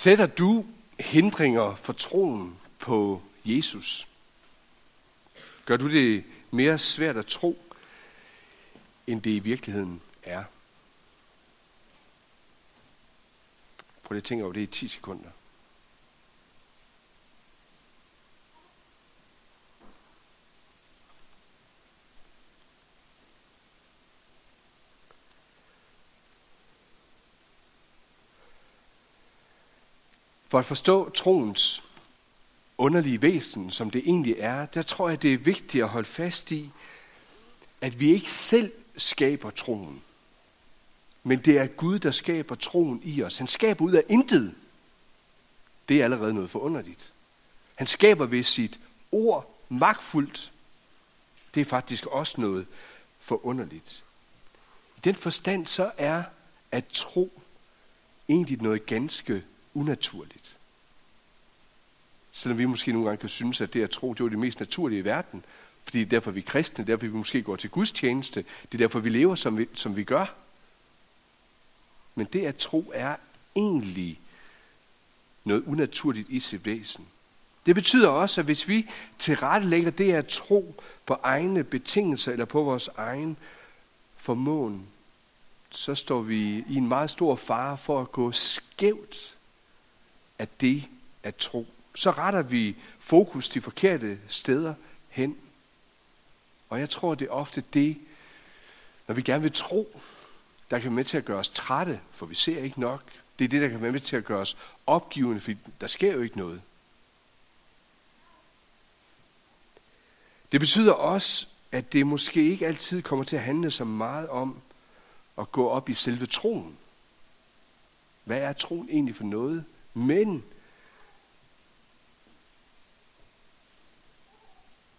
Sætter du hindringer for troen på Jesus? Gør du det mere svært at tro, end det i virkeligheden er? Prøv lige at tænke over det i 10 sekunder. For at forstå troens underlige væsen, som det egentlig er, der tror jeg, det er vigtigt at holde fast i, at vi ikke selv skaber troen. Men det er Gud, der skaber troen i os. Han skaber ud af intet. Det er allerede noget forunderligt. Han skaber ved sit ord magtfuldt. Det er faktisk også noget forunderligt. I den forstand så er at tro egentlig noget ganske unaturligt. Selvom vi måske nogle gange kan synes, at det at tro, det var det mest naturlige i verden, fordi det er derfor, vi er kristne, derfor vi måske går til gudstjeneste, det er derfor, vi lever, som vi, som vi gør. Men det at tro er egentlig noget unaturligt i sit væsen. Det betyder også, at hvis vi tilrettelægger det at tro på egne betingelser eller på vores egen formåen, så står vi i en meget stor fare for at gå skævt at det at tro. Så retter vi fokus de forkerte steder hen. Og jeg tror, det er ofte det, når vi gerne vil tro, der kan være med til at gøre os trætte, for vi ser ikke nok. Det er det, der kan være med til at gøre os opgivende, for der sker jo ikke noget. Det betyder også, at det måske ikke altid kommer til at handle så meget om at gå op i selve troen. Hvad er troen egentlig for noget? Men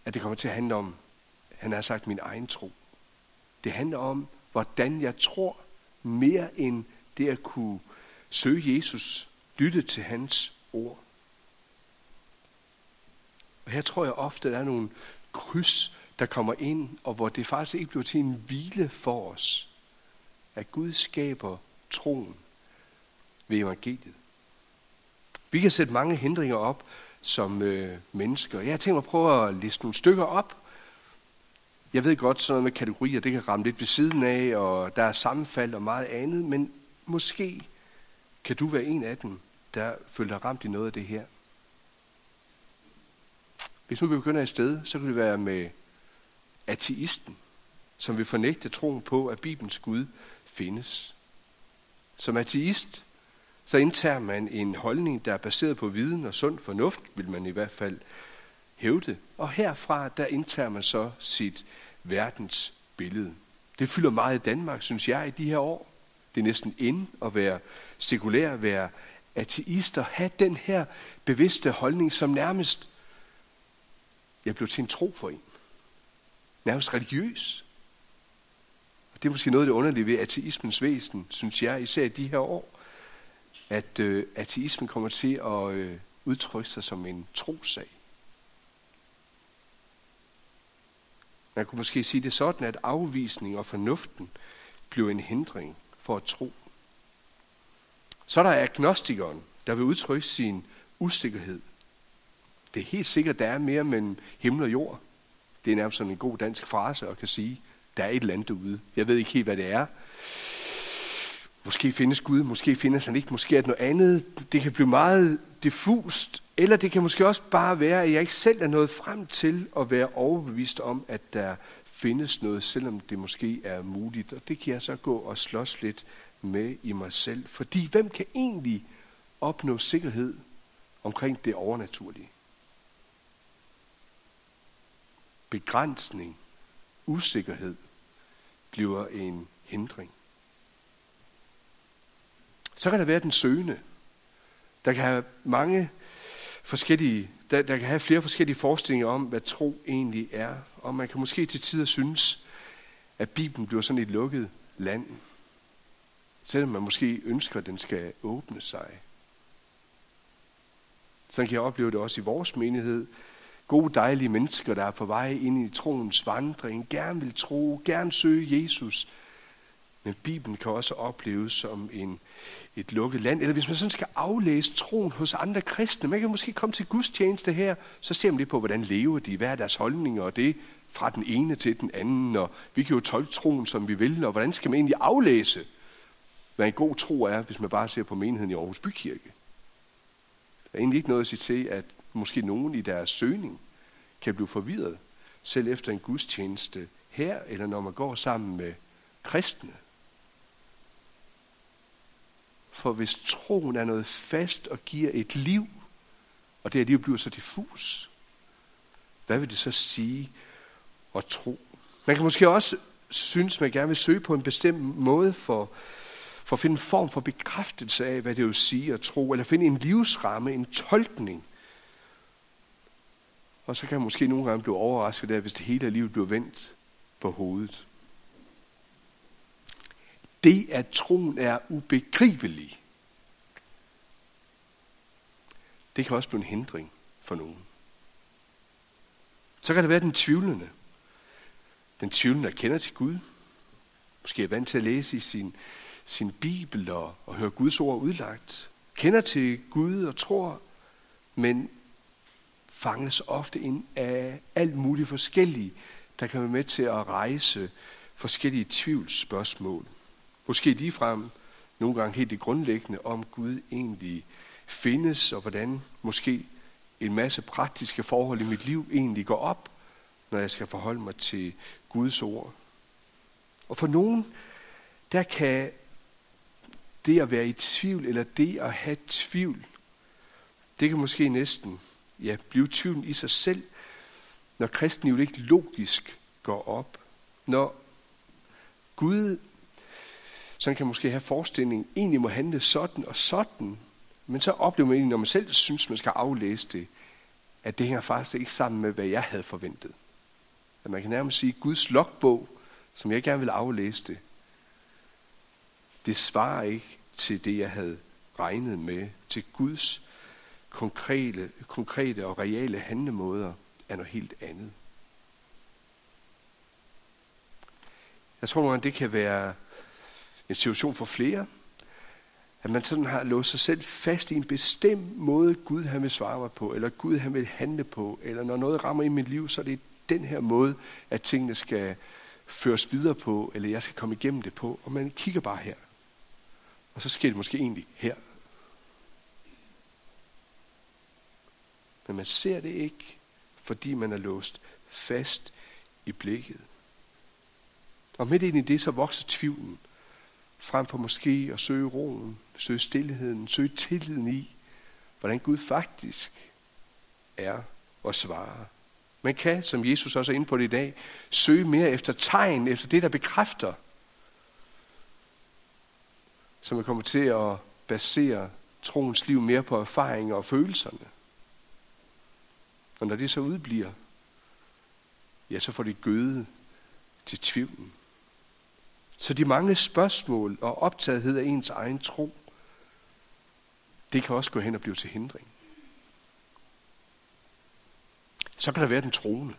at det kommer til at handle om, han har sagt, min egen tro. Det handler om, hvordan jeg tror mere end det at kunne søge Jesus, lytte til hans ord. Og her tror jeg ofte, at der er nogle kryds, der kommer ind, og hvor det faktisk ikke bliver til en hvile for os, at Gud skaber troen ved evangeliet. Vi kan sætte mange hindringer op som øh, mennesker. Jeg har tænkt mig at prøve at liste nogle stykker op. Jeg ved godt, sådan noget med kategorier, det kan ramme lidt ved siden af, og der er sammenfald og meget andet, men måske kan du være en af dem, der føler dig ramt i noget af det her. Hvis nu vi begynder et sted, så kan det være med ateisten, som vil fornægte troen på, at Bibelens Gud findes. Som ateist, så indtager man en holdning, der er baseret på viden og sund fornuft, vil man i hvert fald hævde. Og herfra, der indtager man så sit verdensbillede. Det fylder meget i Danmark, synes jeg, i de her år. Det er næsten ind at være sekulær, at være ateist og have den her bevidste holdning, som nærmest, jeg blev til en tro for en. Nærmest religiøs. Og det er måske noget af det underlige ved ateismens væsen, synes jeg, især i de her år at øh, ateismen kommer til at øh, udtrykke sig som en trosag. Man kunne måske sige det sådan, at afvisning og fornuften bliver en hindring for at tro. Så er der agnostikeren, der vil udtrykke sin usikkerhed. Det er helt sikkert, der er mere mellem himmel og jord. Det er nærmest sådan en god dansk frase at kan sige, der er et land derude. Jeg ved ikke helt, hvad det er. Måske findes Gud, måske findes han ikke, måske er det noget andet. Det kan blive meget diffust, eller det kan måske også bare være, at jeg ikke selv er nået frem til at være overbevist om, at der findes noget, selvom det måske er muligt. Og det kan jeg så gå og slås lidt med i mig selv. Fordi hvem kan egentlig opnå sikkerhed omkring det overnaturlige? Begrænsning, usikkerhed bliver en hindring. Så kan der være den søgende, der kan have mange forskellige, der, der kan have flere forskellige forestillinger om, hvad tro egentlig er. Og man kan måske til tider synes, at Bibelen bliver sådan et lukket land. Selvom man måske ønsker, at den skal åbne sig. Sådan kan jeg opleve det også i vores menighed. Gode, dejlige mennesker, der er på vej ind i troens vandring, gerne vil tro, gerne søge Jesus, Men Bibelen kan også opleves som en, et lukket land. Eller hvis man sådan skal aflæse troen hos andre kristne. Man kan måske komme til gudstjeneste her, så ser man lidt på, hvordan lever de, hvad er deres holdninger, og det fra den ene til den anden. Og vi kan jo tolke troen, som vi vil, og hvordan skal man egentlig aflæse, hvad en god tro er, hvis man bare ser på menigheden i Aarhus Bykirke. Der er egentlig ikke noget at sige til, at måske nogen i deres søgning kan blive forvirret, selv efter en gudstjeneste her, eller når man går sammen med kristne. For hvis troen er noget fast og giver et liv, og det her liv bliver så diffus, hvad vil det så sige at tro? Man kan måske også synes, man gerne vil søge på en bestemt måde for, for at finde en form for bekræftelse af, hvad det vil sige at tro, eller finde en livsramme, en tolkning. Og så kan man måske nogle gange blive overrasket af, hvis det hele af livet bliver vendt på hovedet. Det, at troen er ubegribelig, det kan også blive en hindring for nogen. Så kan det være den tvivlende. Den tvivlende, der kender til Gud. Måske er vant til at læse i sin, sin Bibel og, og høre Guds ord udlagt. Kender til Gud og tror, men fanges ofte ind af alt muligt forskellige, der kan være med til at rejse forskellige tvivlsspørgsmål. Måske ligefrem nogle gange helt det grundlæggende, om Gud egentlig findes, og hvordan måske en masse praktiske forhold i mit liv egentlig går op, når jeg skal forholde mig til Guds ord. Og for nogen, der kan det at være i tvivl, eller det at have tvivl, det kan måske næsten ja, blive tvivlen i sig selv, når kristnivet ikke logisk går op. Når Gud, sådan kan måske have forestillingen, egentlig må handle sådan og sådan, men så oplever man egentlig, når man selv synes, man skal aflæse det, at det hænger faktisk ikke sammen med, hvad jeg havde forventet. At man kan nærmest sige, Guds logbog, som jeg gerne vil aflæse det, det svarer ikke til det, jeg havde regnet med, til Guds konkrete, konkrete og reale handlemåder er noget helt andet. Jeg tror, at det kan være en situation for flere, at man sådan har låst sig selv fast i en bestemt måde, Gud han vil svare mig på, eller Gud han vil handle på, eller når noget rammer i mit liv, så er det den her måde, at tingene skal føres videre på, eller jeg skal komme igennem det på, og man kigger bare her. Og så sker det måske egentlig her. Men man ser det ikke, fordi man er låst fast i blikket. Og midt ind i det, så vokser tvivlen. Frem for måske at søge roen, søge stillheden, søge tilliden i, hvordan Gud faktisk er og svarer. Man kan, som Jesus også er inde på det i dag, søge mere efter tegn, efter det, der bekræfter. Så man kommer til at basere troens liv mere på erfaringer og følelserne. Og når det så udbliver, ja, så får det gøde til tvivlen. Så de mange spørgsmål og optagethed af ens egen tro, det kan også gå hen og blive til hindring. Så kan der være den troende.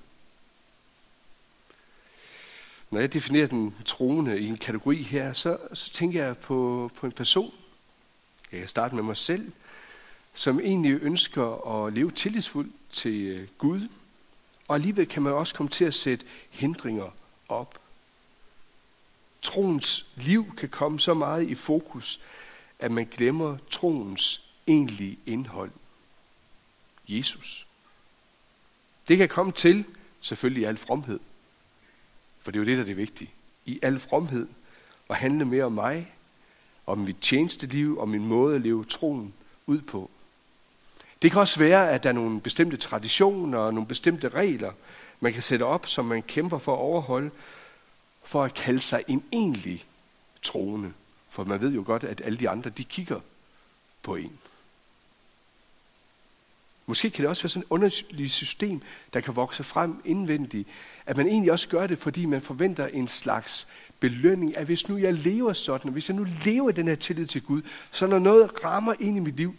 Når jeg definerer den troende i en kategori her, så, så tænker jeg på, på en person. Jeg kan starte med mig selv, som egentlig ønsker at leve tillidsfuldt til øh, Gud, og alligevel kan man også komme til at sætte hindringer op. Troens liv kan komme så meget i fokus, at man glemmer troens egentlige indhold. Jesus. Det kan komme til, selvfølgelig i al fromhed. For det er jo det, der er det vigtige. I al fromhed. Og handle mere om mig, om mit tjenesteliv og min måde at leve troen ud på. Det kan også være, at der er nogle bestemte traditioner og nogle bestemte regler, man kan sætte op, som man kæmper for at overholde, for at kalde sig en egentlig troende. For man ved jo godt, at alle de andre, de kigger på en. Måske kan det også være sådan et underligt system, der kan vokse frem indvendigt. At man egentlig også gør det, fordi man forventer en slags belønning, at hvis nu jeg lever sådan, og hvis jeg nu lever i den her tillid til Gud, så når noget rammer ind i mit liv,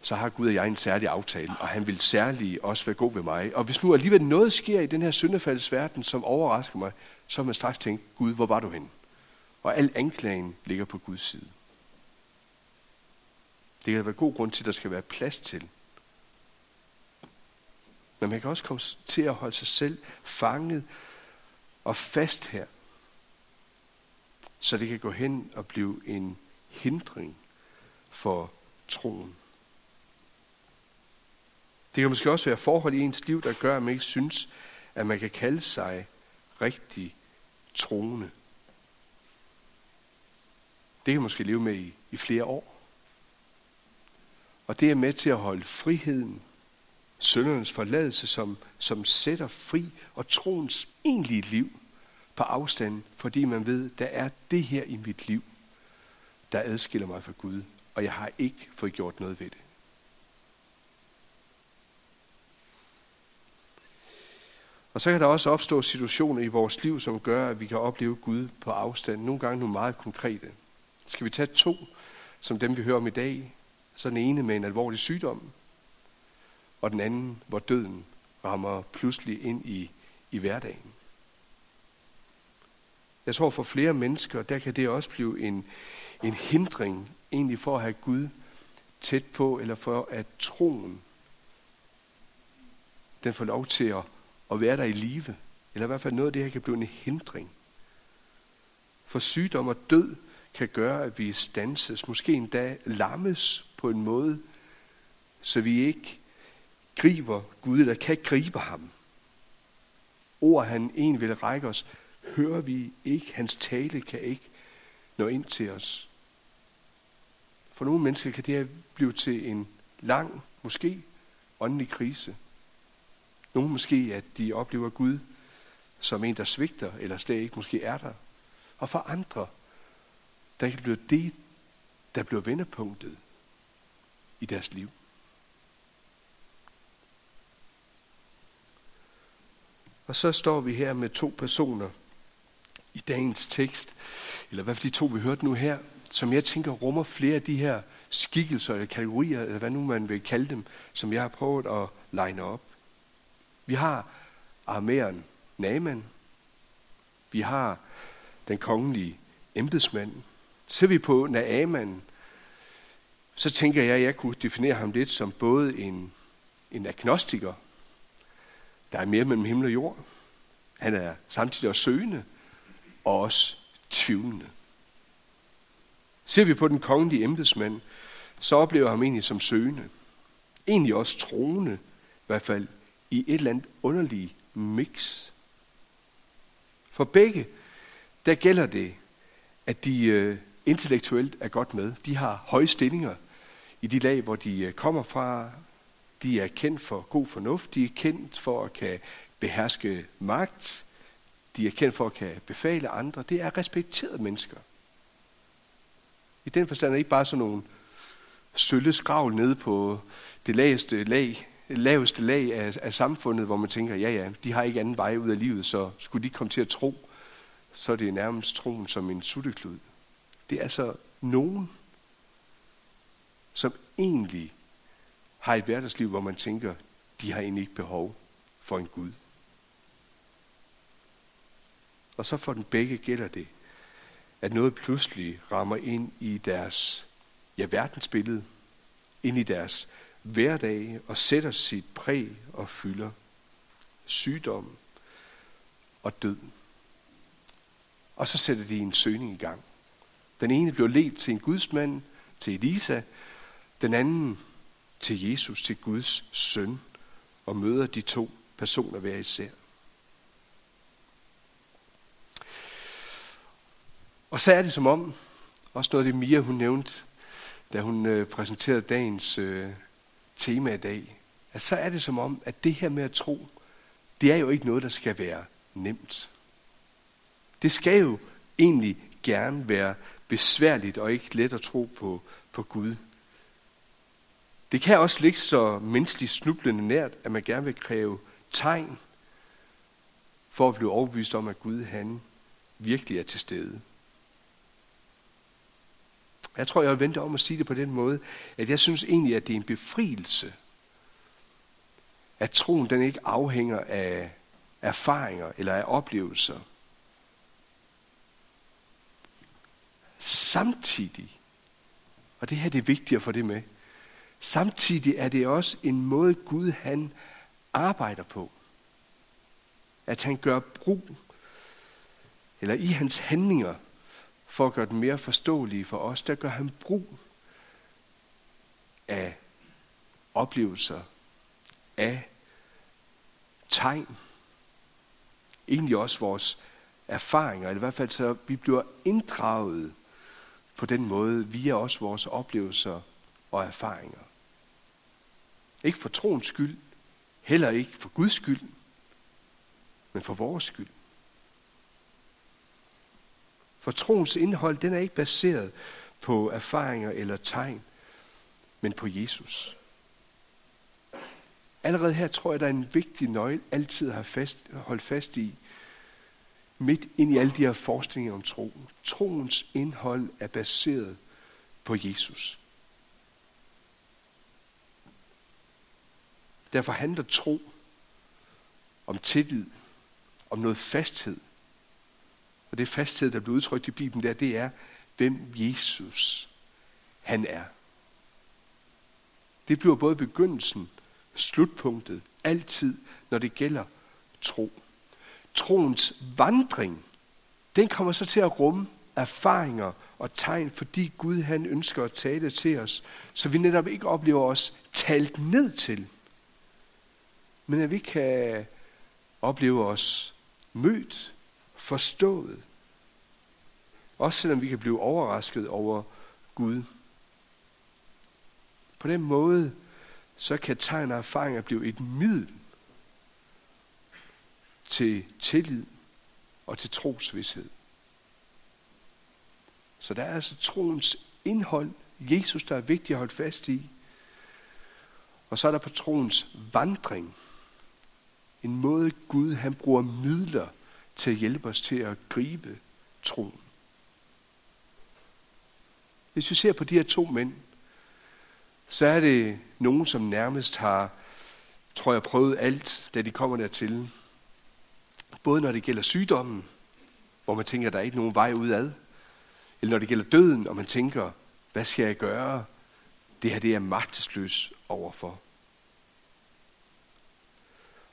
så har Gud og jeg en særlig aftale, og han vil særlig også være god ved mig. Og hvis nu alligevel noget sker i den her syndefaldsverden, som overrasker mig, så vil man straks tænke, Gud, hvor var du henne? og al anklagen ligger på Guds side. Det kan der være god grund til, at der skal være plads til. Men man kan også komme til at holde sig selv fanget og fast her, så det kan gå hen og blive en hindring for troen. Det kan måske også være forhold i ens liv, der gør, at man ikke synes, at man kan kalde sig rigtig troende. Det kan man måske leve med i, i flere år. Og det er med til at holde friheden, søndernes forladelse, som, som sætter fri og troens egentlige liv på afstand, fordi man ved, der er det her i mit liv, der adskiller mig fra Gud, og jeg har ikke fået gjort noget ved det. Og så kan der også opstå situationer i vores liv, som gør, at vi kan opleve Gud på afstand. Nogle gange nogle meget konkrete. Skal vi tage to, som dem vi hører om i dag? Så den ene med en alvorlig sygdom, og den anden, hvor døden rammer pludselig ind i, i hverdagen. Jeg tror for flere mennesker, der kan det også blive en, en hindring egentlig for at have Gud tæt på, eller for at troen, den får lov til at, at være der i live. Eller i hvert fald noget af det her kan blive en hindring. For sygdom og død kan gøre, at vi stanses, måske endda lammes på en måde, så vi ikke griber Gud, eller kan gribe ham. Ord, han en vil række os, hører vi ikke. Hans tale kan ikke nå ind til os. For nogle mennesker kan det her blive til en lang, måske åndelig krise. Nogle måske, at de oplever Gud som en, der svigter, eller slet ikke måske er der. Og for andre, der kan det blive det, der bliver vendepunktet i deres liv. Og så står vi her med to personer i dagens tekst, eller hvad for de to, vi hørte nu her, som jeg tænker rummer flere af de her skikkelser eller kategorier, eller hvad nu man vil kalde dem, som jeg har prøvet at line op. Vi har armeren Naman. Vi har den kongelige embedsmand. Ser vi på Naaman, så tænker jeg, at jeg kunne definere ham lidt som både en, en agnostiker, der er mere mellem himmel og jord. Han er samtidig også søgende og også tvivlende. Ser vi på den kongelige embedsmand, så oplever ham egentlig som søgende. Egentlig også troende, i hvert fald i et eller andet underligt mix. For begge, der gælder det, at de øh, intellektuelt er godt med. De har høje stillinger i de lag, hvor de øh, kommer fra. De er kendt for god fornuft. De er kendt for at kan beherske magt. De er kendt for at kan befale andre. Det er respekterede mennesker. I den forstand er det ikke bare sådan nogle sølle skravl nede på det laveste lag, laveste lag af, af samfundet, hvor man tænker, ja ja, de har ikke anden vej ud af livet, så skulle de komme til at tro, så er det nærmest troen som en sutteklud. Det er altså nogen, som egentlig har et hverdagsliv, hvor man tænker, de har egentlig ikke behov for en Gud. Og så for den begge gælder det, at noget pludselig rammer ind i deres ja, verdensbillede, ind i deres hverdag og sætter sit præg og fylder sygdom og død. Og så sætter de en søgning i gang. Den ene bliver ledt til en gudsmand, til Elisa, den anden til Jesus, til Guds søn, og møder de to personer hver især. Og så er det som om, også noget af det Mia hun nævnte, da hun øh, præsenterede dagens øh, tema i dag, at så er det som om, at det her med at tro, det er jo ikke noget, der skal være nemt. Det skal jo egentlig gerne være besværligt og ikke let at tro på, på Gud. Det kan også ligge så menneskeligt snublende nært, at man gerne vil kræve tegn for at blive overbevist om, at Gud han virkelig er til stede. Jeg tror, jeg vil vente om at sige det på den måde, at jeg synes egentlig, at det er en befrielse, at troen den ikke afhænger af erfaringer eller af oplevelser. samtidig, og det her det er vigtigt at få det med, samtidig er det også en måde Gud han arbejder på. At han gør brug, eller i hans handlinger, for at gøre dem mere forståelige for os, der gør han brug af oplevelser, af tegn, egentlig også vores erfaringer, eller i hvert fald så vi bliver inddraget på den måde via også vores oplevelser og erfaringer. Ikke for troens skyld, heller ikke for Guds skyld, men for vores skyld. For troens indhold, den er ikke baseret på erfaringer eller tegn, men på Jesus. Allerede her tror jeg, der er en vigtig nøgle, altid at have fast, holdt fast i, midt ind i alle de her forskninger om troen. Troens indhold er baseret på Jesus. Derfor handler tro om tillid, om noget fasthed. Og det fasthed, der bliver udtrykt i Bibelen der, det er, hvem Jesus han er. Det bliver både begyndelsen, slutpunktet, altid, når det gælder tro. Troens vandring, den kommer så til at rumme erfaringer og tegn, fordi Gud han ønsker at tale til os, så vi netop ikke oplever os talt ned til, men at vi kan opleve os mødt, forstået, også selvom vi kan blive overrasket over Gud. På den måde, så kan tegn og erfaringer blive et middel til tillid og til trosvidshed. Så der er altså troens indhold, Jesus, der er vigtigt at holde fast i. Og så er der på troens vandring, en måde Gud han bruger midler til at hjælpe os til at gribe troen. Hvis vi ser på de her to mænd, så er det nogen, som nærmest har, tror jeg, prøvet alt, da de kommer dertil. Både når det gælder sygdommen, hvor man tænker, der er ikke nogen vej ud af, eller når det gælder døden, og man tænker, hvad skal jeg gøre? Det her det er magtesløs overfor.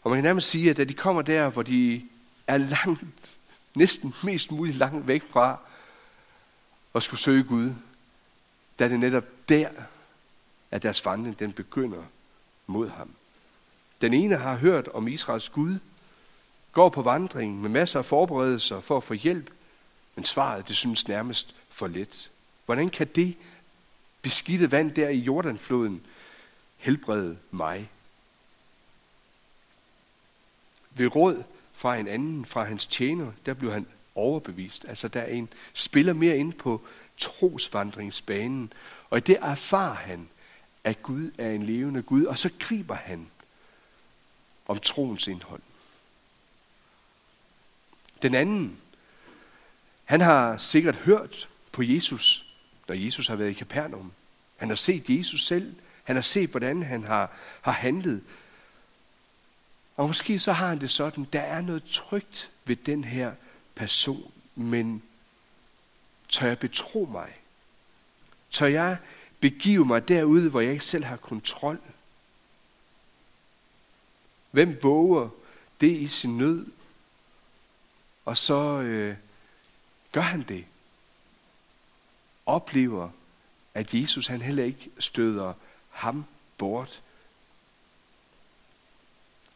Og man kan nærmest sige, at da de kommer der, hvor de er langt, næsten mest muligt langt væk fra at skulle søge Gud, da det netop der, at deres vandring den begynder mod ham. Den ene har hørt om Israels Gud, går på vandring med masser af forberedelser for at få hjælp, men svaret, det synes nærmest for let. Hvordan kan det beskidte vand der i Jordanfloden helbrede mig? Ved råd fra en anden, fra hans tjener, der blev han overbevist. Altså der er en spiller mere ind på trosvandringsbanen, og i det erfarer han, at Gud er en levende Gud, og så griber han om troens indhold. Den anden, han har sikkert hørt på Jesus, når Jesus har været i Kapernaum. Han har set Jesus selv. Han har set, hvordan han har, har handlet. Og måske så har han det sådan, der er noget trygt ved den her person, men tør jeg betro mig? Tør jeg begive mig derude, hvor jeg ikke selv har kontrol? Hvem våger det i sin nød? Og så øh, gør han det. Oplever, at Jesus han heller ikke støder ham bort.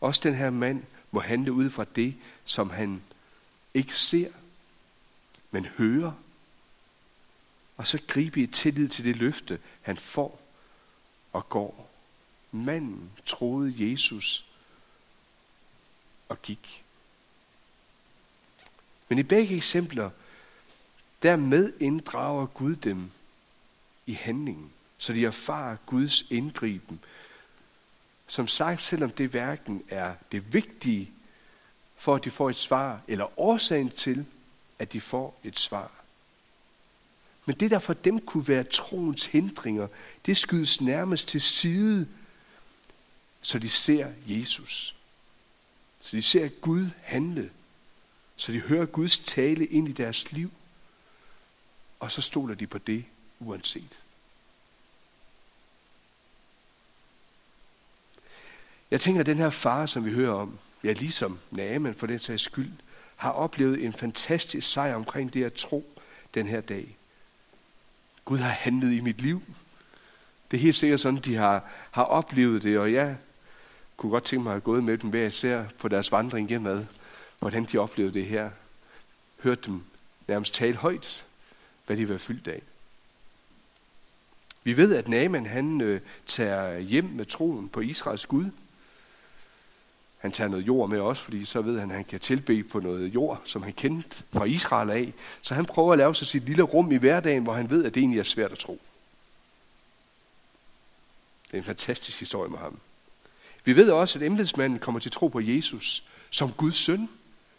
Også den her mand må handle ud fra det, som han ikke ser, men hører og så gribe i tillid til det løfte, han får og går. Manden troede Jesus og gik. Men i begge eksempler, dermed inddrager Gud dem i handlingen, så de erfarer Guds indgriben. Som sagt, selvom det hverken er det vigtige for, at de får et svar, eller årsagen til, at de får et svar. Men det, der for dem kunne være troens hindringer, det skydes nærmest til side, så de ser Jesus. Så de ser Gud handle. Så de hører Guds tale ind i deres liv. og så stoler de på det uanset. Jeg tænker, at den her far, som vi hører om, ja, ligesom Naaman for den sags skyld, har oplevet en fantastisk sejr omkring det at tro den her dag. Gud har handlet i mit liv. Det er helt sikkert sådan, de har, har oplevet det, og jeg kunne godt tænke mig at have gået med dem hver især på deres vandring hjemad, hvordan de oplevede det her. Hørte dem nærmest tale højt, hvad de var fyldt af. Vi ved, at Naaman han øh, tager hjem med troen på Israels Gud. Han tager noget jord med også, fordi så ved han, at han kan tilbe på noget jord, som han kendte fra Israel af. Så han prøver at lave sig sit lille rum i hverdagen, hvor han ved, at det egentlig er svært at tro. Det er en fantastisk historie med ham. Vi ved også, at embedsmanden kommer til tro på Jesus som Guds søn.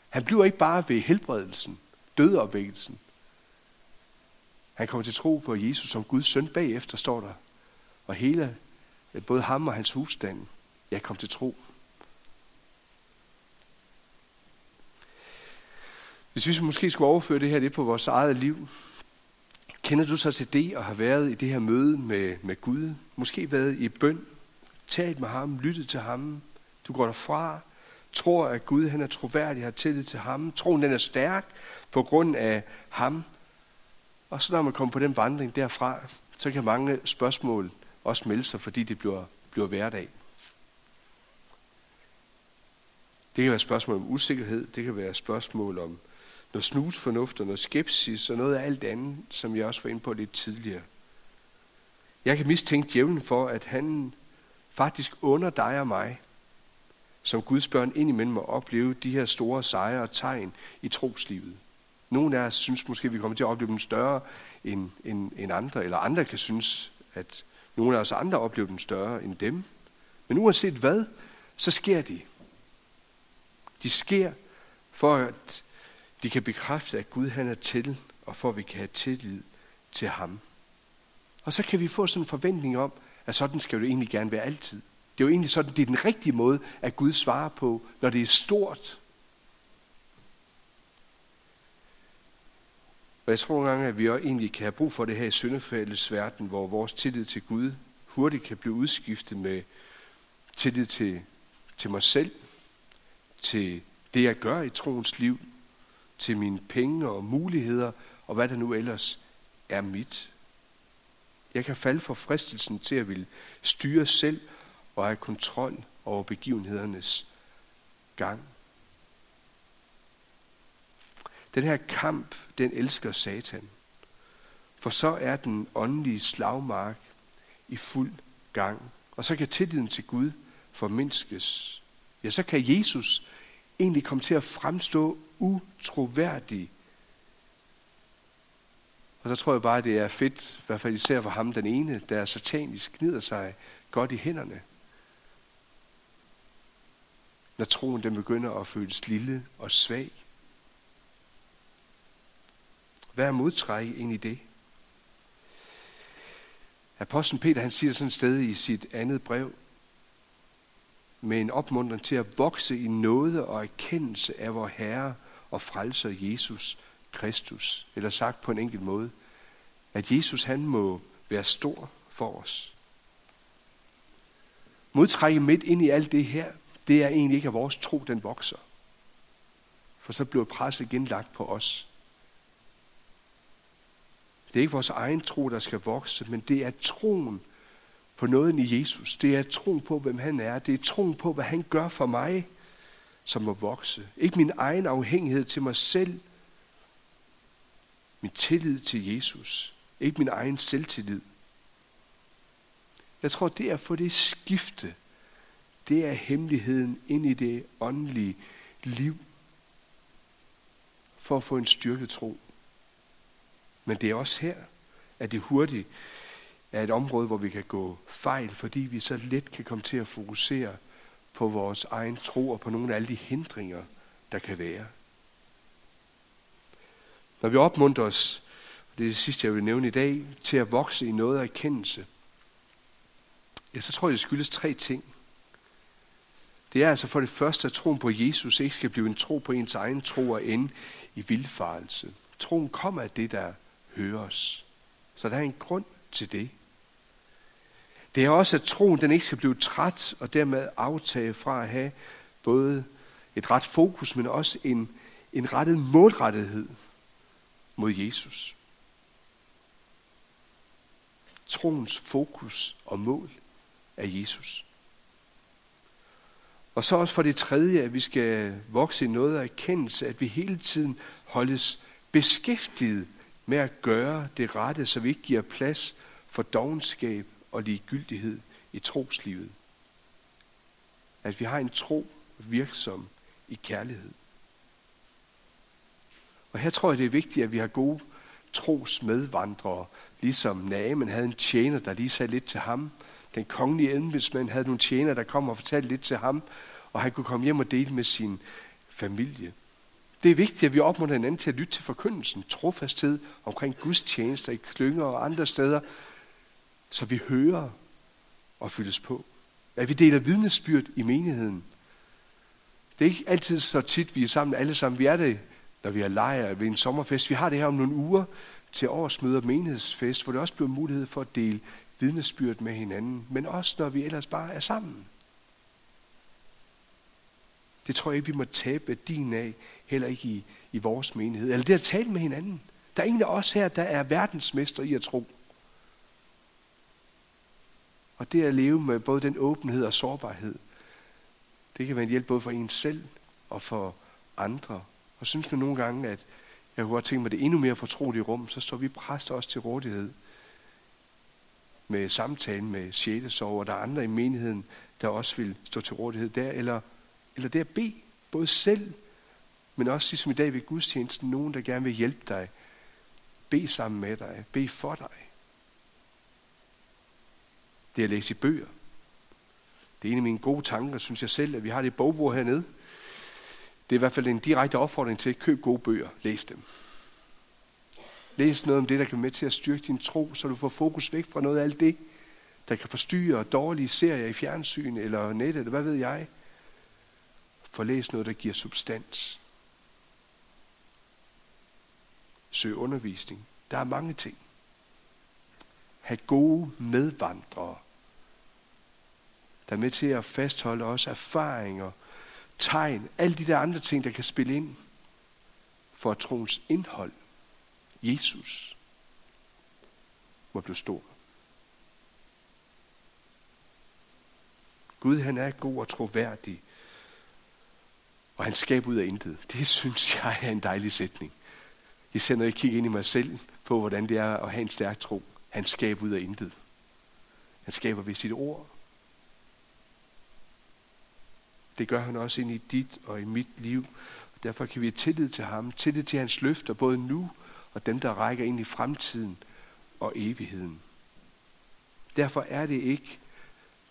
Han bliver ikke bare ved helbredelsen, dødeopvækkelsen. Han kommer til tro på Jesus som Guds søn bagefter, står der. Og hele, både ham og hans husstand, jeg kom til tro. Hvis vi måske skulle overføre det her lidt på vores eget liv, kender du så til det at have været i det her møde med, med Gud? Måske været i bøn, talt med ham, lyttet til ham. Du går derfra, tror at Gud han er troværdig, har tillid til ham. Troen den er stærk på grund af ham. Og så når man kommer på den vandring derfra, så kan mange spørgsmål også melde sig, fordi det bliver, bliver hverdag. Det kan være spørgsmål om usikkerhed, det kan være spørgsmål om noget snusfornuft og noget skepsis og noget af alt andet, som jeg også var inde på lidt tidligere. Jeg kan mistænke djævlen for, at han faktisk under dig og mig, som Guds børn indimellem må opleve de her store sejre og tegn i troslivet. Nogle af os synes måske, at vi kommer til at opleve dem større end, end, end andre, eller andre kan synes, at nogle af os andre oplever dem større end dem. Men uanset hvad, så sker de. De sker for, at de kan bekræfte, at Gud han er til, og for at vi kan have tillid til ham. Og så kan vi få sådan en forventning om, at sådan skal det egentlig gerne være altid. Det er jo egentlig sådan, det er den rigtige måde, at Gud svarer på, når det er stort. Og jeg tror nogle gange, at vi også egentlig kan have brug for det her i syndefaldets verden, hvor vores tillid til Gud hurtigt kan blive udskiftet med tillid til, til mig selv, til det, jeg gør i troens liv, til mine penge og muligheder, og hvad der nu ellers er mit. Jeg kan falde for fristelsen til at ville styre selv og have kontrol over begivenhedernes gang. Den her kamp, den elsker Satan. For så er den åndelige slagmark i fuld gang. Og så kan tilliden til Gud formindskes. Ja, så kan Jesus egentlig komme til at fremstå utroværdig. Og så tror jeg bare, det er fedt, i hvert fald især for ham den ene, der satanisk knider sig godt i hænderne. Når troen den begynder at føles lille og svag. Hvad er modtræk ind i det? Apostlen Peter han siger sådan et sted i sit andet brev, med en opmuntring til at vokse i nåde og erkendelse af vor Herre og frelser Jesus Kristus. Eller sagt på en enkelt måde, at Jesus han må være stor for os. Modtrækket midt ind i alt det her, det er egentlig ikke, at vores tro den vokser. For så bliver presset genlagt på os. Det er ikke vores egen tro, der skal vokse, men det er troen på nåden i Jesus. Det er troen på, hvem han er. Det er troen på, hvad han gør for mig, som må vokse. Ikke min egen afhængighed til mig selv. Min tillid til Jesus. Ikke min egen selvtillid. Jeg tror, det at for det skifte. Det er hemmeligheden ind i det åndelige liv. For at få en styrket tro. Men det er også her, at det hurtigt er et område, hvor vi kan gå fejl, fordi vi så let kan komme til at fokusere på vores egen tro og på nogle af alle de hindringer, der kan være. Når vi opmuntrer os, og det er det sidste, jeg vil nævne i dag, til at vokse i noget af erkendelse, ja, så tror jeg, det skyldes tre ting. Det er altså for det første, at troen på Jesus ikke skal blive en tro på ens egen tro og ende i vildfarelse. Troen kommer af det, der høres. Så der er en grund til det. Det er også, at troen den ikke skal blive træt, og dermed aftage fra at have både et ret fokus, men også en, en rettet målrettighed mod Jesus. Troens fokus og mål er Jesus. Og så også for det tredje, at vi skal vokse i noget af erkendelse, at vi hele tiden holdes beskæftiget med at gøre det rette, så vi ikke giver plads for dogenskab og ligegyldighed i troslivet. At vi har en tro virksom i kærlighed. Og her tror jeg, det er vigtigt, at vi har gode tros medvandrere, ligesom Naaman havde en tjener, der lige sagde lidt til ham. Den kongelige embedsmand havde nogle tjener, der kom og fortalte lidt til ham, og han kunne komme hjem og dele med sin familie. Det er vigtigt, at vi opmuntrer hinanden til at lytte til forkyndelsen, trofasthed omkring Guds tjenester i klynger og andre steder, så vi hører og fyldes på. At vi deler vidnesbyrd i menigheden. Det er ikke altid så tit, vi er sammen alle sammen. Vi er det, når vi er lejr ved en sommerfest. Vi har det her om nogle uger til årsmøde og menighedsfest, hvor det også bliver mulighed for at dele vidnesbyrd med hinanden, men også når vi ellers bare er sammen. Det tror jeg ikke, vi må tabe værdien af, heller ikke i, i vores menighed. Eller det at tale med hinanden. Der er ingen af os her, der er verdensmester i at tro. Og det at leve med både den åbenhed og sårbarhed, det kan være en hjælp både for en selv og for andre. Og synes man nogle gange, at jeg kunne godt tænke mig det endnu mere fortrolige rum, så står vi præster også til rådighed med samtalen med sjælesorg, og der er andre i menigheden, der også vil stå til rådighed der, eller, eller det at bede, både selv, men også ligesom i dag ved gudstjenesten, nogen, der gerne vil hjælpe dig, be sammen med dig, be for dig. Det er at læse i bøger. Det er en af mine gode tanker, synes jeg selv, at vi har det bogbord hernede. Det er i hvert fald en direkte opfordring til at købe gode bøger. Læs dem. Læs noget om det, der kan være med til at styrke din tro, så du får fokus væk fra noget af alt det, der kan forstyrre dårlige serier i fjernsyn eller nettet, eller hvad ved jeg. For læs noget, der giver substans. Søg undervisning. Der er mange ting have gode medvandrere, der er med til at fastholde også erfaringer, tegn, alle de der andre ting, der kan spille ind for troens indhold. Jesus må blive stor. Gud han er god og troværdig, og han skaber ud af intet. Det synes jeg er en dejlig sætning. Især når jeg kigger ind i mig selv på, hvordan det er at have en stærk tro. Han skaber ud af intet. Han skaber ved sit ord. Det gør han også ind i dit og i mit liv. Derfor kan vi have tillid til ham, tillid til hans løfter, både nu og dem, der rækker ind i fremtiden og evigheden. Derfor er det ikke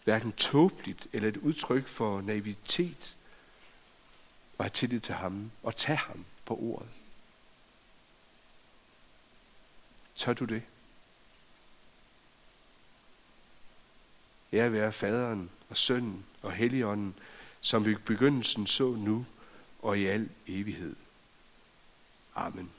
hverken tåbeligt eller et udtryk for naivitet at have tillid til ham og tage ham på ordet. Tør du det? Ære være faderen og sønnen og helligånden, som vi begyndelsen så nu og i al evighed. Amen.